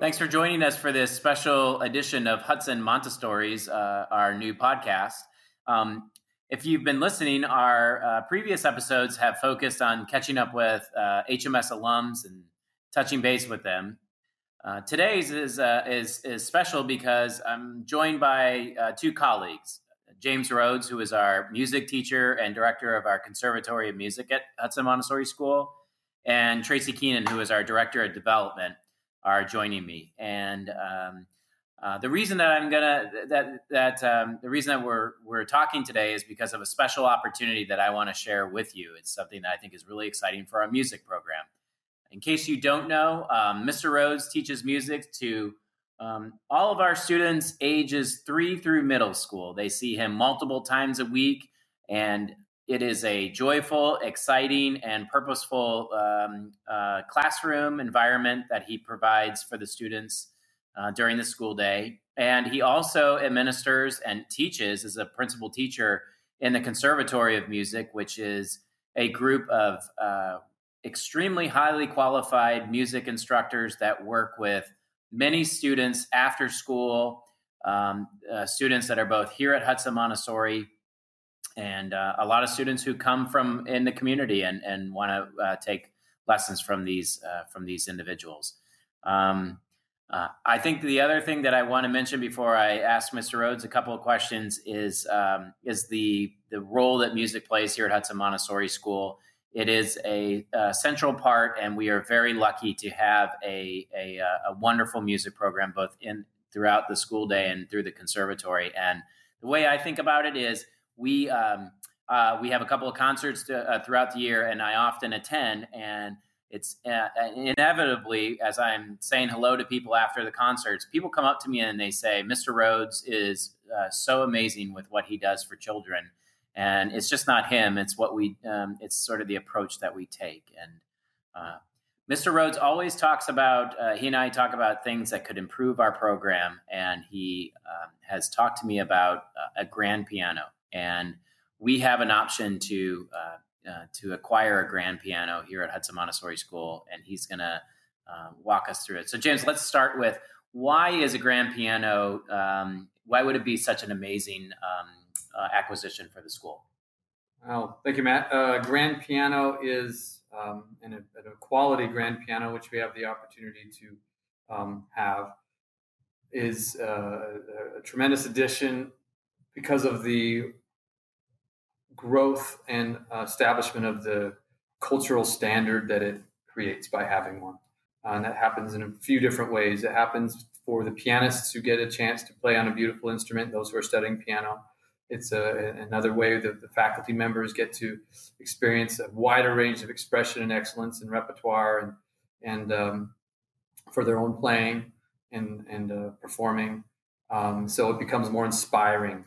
Thanks for joining us for this special edition of Hudson Montessori's, uh, our new podcast. Um, if you've been listening, our uh, previous episodes have focused on catching up with uh, HMS alums and touching base with them. Uh, today's is, uh, is, is special because I'm joined by uh, two colleagues. James Rhodes, who is our music teacher and director of our Conservatory of Music at Hudson Montessori School, and Tracy Keenan, who is our director of development are joining me. And um, uh, the reason that I'm gonna that that um, the reason that we're we're talking today is because of a special opportunity that I want to share with you. It's something that I think is really exciting for our music program. In case you don't know, um, Mr. Rhodes teaches music to um, all of our students ages three through middle school. They see him multiple times a week, and it is a joyful, exciting, and purposeful um, uh, classroom environment that he provides for the students uh, during the school day. And he also administers and teaches as a principal teacher in the Conservatory of Music, which is a group of uh, extremely highly qualified music instructors that work with many students after school, um, uh, students that are both here at Hudson Montessori and uh, a lot of students who come from in the community and and want to uh, take lessons from these uh, from these individuals. Um, uh, I think the other thing that I want to mention before I ask Mr. Rhodes a couple of questions is um, is the the role that music plays here at Hudson Montessori School. It is a, a central part, and we are very lucky to have a, a, a wonderful music program both in throughout the school day and through the conservatory. And the way I think about it is we um, uh, we have a couple of concerts to, uh, throughout the year, and I often attend. And it's uh, inevitably, as I'm saying hello to people after the concerts, people come up to me and they say, "Mr. Rhodes is uh, so amazing with what he does for children." And it's just not him; it's what we, um, it's sort of the approach that we take. And uh, Mr. Rhodes always talks about, uh, he and I talk about things that could improve our program. And he um, has talked to me about a grand piano and we have an option to uh, uh, to acquire a grand piano here at Hudson Montessori School, and he's going to uh, walk us through it. So, James, let's start with why is a grand piano? Um, why would it be such an amazing um, uh, acquisition for the school? Well, thank you, Matt. Uh, grand piano is um, a, quality grand piano, which we have the opportunity to um, have, is uh, a, a tremendous addition because of the growth and establishment of the cultural standard that it creates by having one. Uh, and that happens in a few different ways. It happens for the pianists who get a chance to play on a beautiful instrument, those who are studying piano. It's a, another way that the faculty members get to experience a wider range of expression and excellence and repertoire and, and um, for their own playing and, and uh, performing. Um, so it becomes more inspiring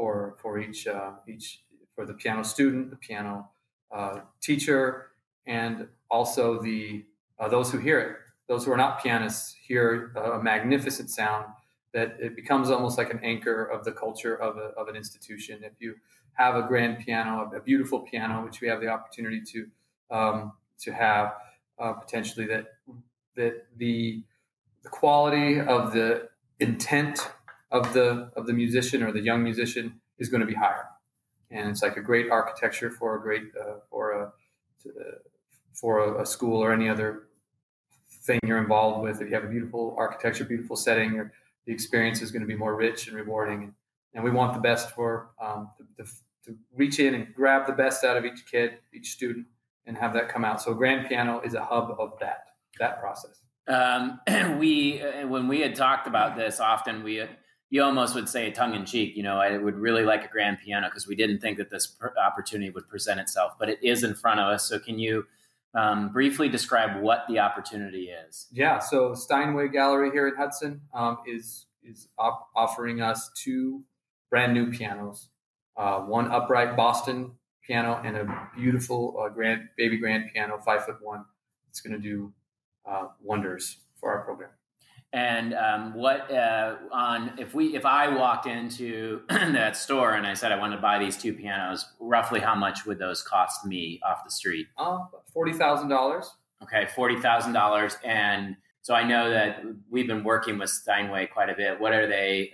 for for each uh, each for the piano student, the piano uh, teacher, and also the uh, those who hear it. Those who are not pianists hear a magnificent sound that it becomes almost like an anchor of the culture of, a, of an institution. If you have a grand piano, a beautiful piano, which we have the opportunity to um, to have uh, potentially, that that the the quality of the intent of the of the musician or the young musician is going to be higher, and it's like a great architecture for a great uh, for a for a, a, school or any other thing you're involved with. If you have a beautiful architecture, beautiful setting, the experience is going to be more rich and rewarding. And, we want the best for um, to, to, to reach in and grab the best out of each kid, each student, and have that come out. So Grand Piano is a hub of that that process. Um, we uh, when we had talked about this often we you almost would say tongue in cheek, you know, I would really like a grand piano because we didn't think that this opportunity would present itself, but it is in front of us. So can you um, briefly describe what the opportunity is? Yeah. So Steinway Gallery here at Hudson um, is is op- offering us two brand new pianos, uh, one upright Boston piano and a beautiful uh, grand baby grand piano, five foot one. It's going to do uh, wonders for our program. And um, what uh, on if we if I walked into that store and I said I wanted to buy these two pianos, roughly how much would those cost me off the street? Uh, forty thousand dollars. Okay, forty thousand dollars, and so I know that we've been working with Steinway quite a bit. What are they,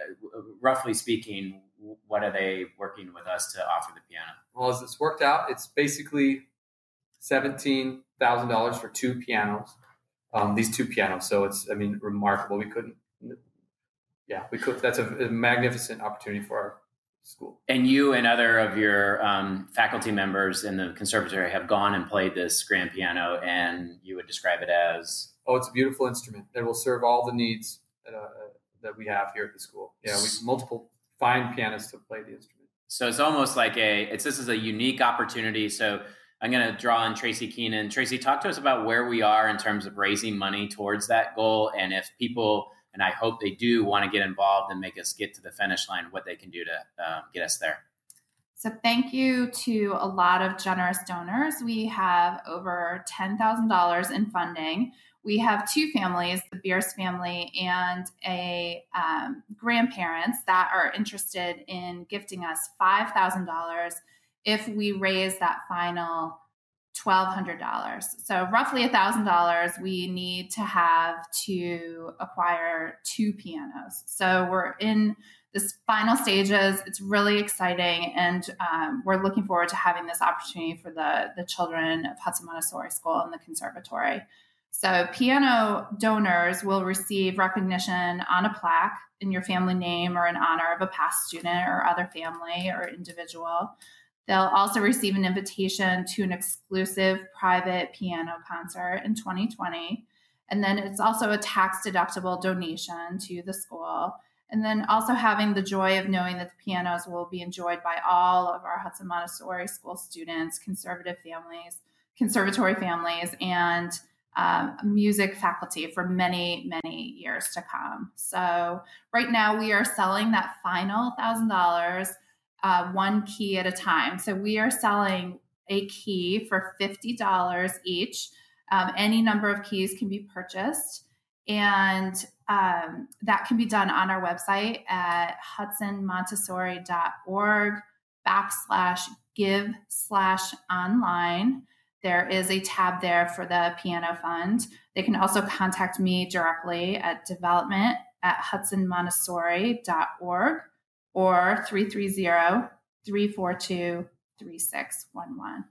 roughly speaking, what are they working with us to offer the piano? Well, as it's worked out, it's basically seventeen thousand dollars for two pianos. Um, these two pianos, so it's I mean remarkable. We couldn't, yeah, we could. That's a, a magnificent opportunity for our school. And you and other of your um, faculty members in the conservatory have gone and played this grand piano, and you would describe it as oh, it's a beautiful instrument that will serve all the needs that, uh, that we have here at the school. Yeah, we multiple fine pianists to play the instrument. So it's almost like a it's this is a unique opportunity. So I'm going to draw on Tracy Keenan. Tracy, talk to us about where we are in terms of raising money towards that goal, and if people and I hope they do want to get involved and make us get to the finish line, what they can do to uh, get us there. So, thank you to a lot of generous donors. We have over $10,000 in funding. We have two families, the Bierce family and a um, grandparents that are interested in gifting us $5,000 if we raise that final $1,200. So, roughly $1,000 we need to have to acquire two pianos. So, we're in this final stages. It's really exciting, and um, we're looking forward to having this opportunity for the, the children of Hudson Montessori School and the conservatory. So, piano donors will receive recognition on a plaque in your family name or in honor of a past student or other family or individual. They'll also receive an invitation to an exclusive private piano concert in 2020. And then it's also a tax deductible donation to the school. And then also having the joy of knowing that the pianos will be enjoyed by all of our Hudson Montessori school students, conservative families, conservatory families, and um, music faculty for many, many years to come. So, right now we are selling that final $1,000 uh, one key at a time. So we are selling a key for $50 each. Um, any number of keys can be purchased. And um, that can be done on our website at hudsonmontessori.org backslash give slash online. There is a tab there for the piano fund. They can also contact me directly at development at hudsonmontessori.org or 330 342 3611.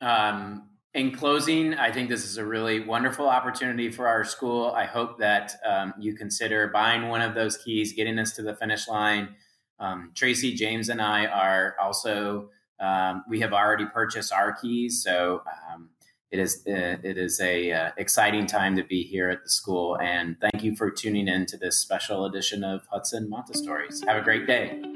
Um, in closing, I think this is a really wonderful opportunity for our school. I hope that um, you consider buying one of those keys, getting us to the finish line. Um, Tracy, James, and I are also, um, we have already purchased our keys. So um, it is uh, it is a uh, exciting time to be here at the school. And thank you for tuning in to this special edition of Hudson Montessori's. Have a great day.